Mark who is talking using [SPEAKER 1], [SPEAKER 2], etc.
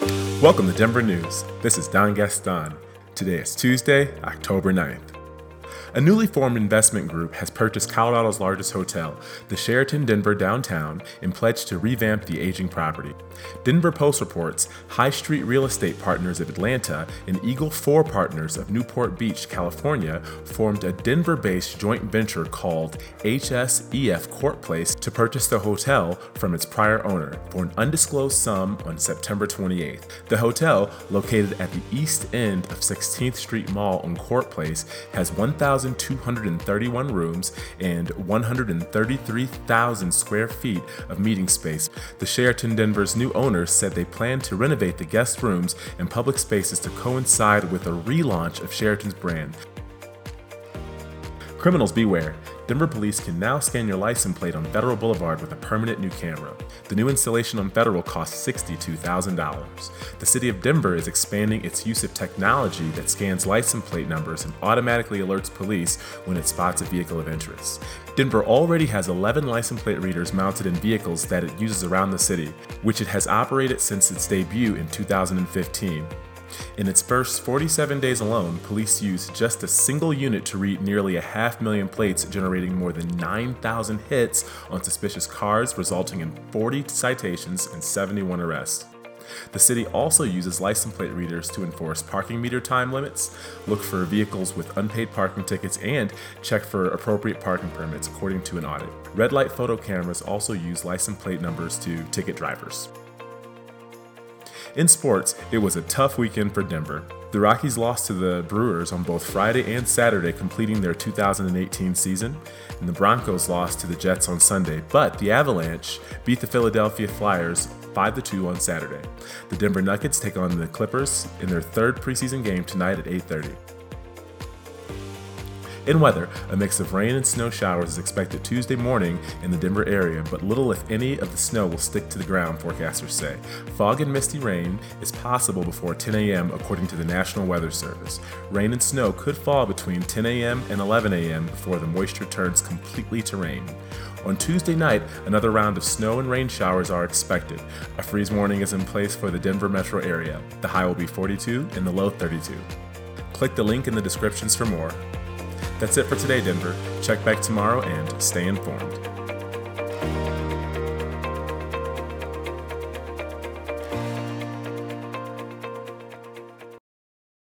[SPEAKER 1] Welcome to Denver News. This is Don Gaston. Today is Tuesday, October 9th. A newly formed investment group has purchased Colorado's largest hotel, the Sheraton Denver downtown, and pledged to revamp the aging property. Denver Post reports High Street Real Estate Partners of Atlanta and Eagle 4 Partners of Newport Beach, California, formed a Denver based joint venture called HSEF Court Place to purchase the hotel from its prior owner for an undisclosed sum on September 28th. The hotel, located at the east end of 16th Street Mall on Court Place, has 1,000 1,231 rooms and 133,000 square feet of meeting space. The Sheraton Denver's new owners said they plan to renovate the guest rooms and public spaces to coincide with a relaunch of Sheraton's brand. Criminals beware. Denver police can now scan your license plate on Federal Boulevard with a permanent new camera. The new installation on Federal costs $62,000. The city of Denver is expanding its use of technology that scans license plate numbers and automatically alerts police when it spots a vehicle of interest. Denver already has 11 license plate readers mounted in vehicles that it uses around the city, which it has operated since its debut in 2015. In its first 47 days alone, police used just a single unit to read nearly a half million plates, generating more than 9,000 hits on suspicious cars, resulting in 40 citations and 71 arrests. The city also uses license plate readers to enforce parking meter time limits, look for vehicles with unpaid parking tickets, and check for appropriate parking permits according to an audit. Red light photo cameras also use license plate numbers to ticket drivers. In sports, it was a tough weekend for Denver. The Rockies lost to the Brewers on both Friday and Saturday, completing their 2018 season, and the Broncos lost to the Jets on Sunday, but the Avalanche beat the Philadelphia Flyers 5 2 on Saturday. The Denver Nuggets take on the Clippers in their third preseason game tonight at 8:30. In weather, a mix of rain and snow showers is expected Tuesday morning in the Denver area, but little, if any, of the snow will stick to the ground, forecasters say. Fog and misty rain is possible before 10 a.m., according to the National Weather Service. Rain and snow could fall between 10 a.m. and 11 a.m. before the moisture turns completely to rain. On Tuesday night, another round of snow and rain showers are expected. A freeze warning is in place for the Denver metro area. The high will be 42 and the low 32. Click the link in the descriptions for more. That's it for today, Denver. Check back tomorrow and stay informed.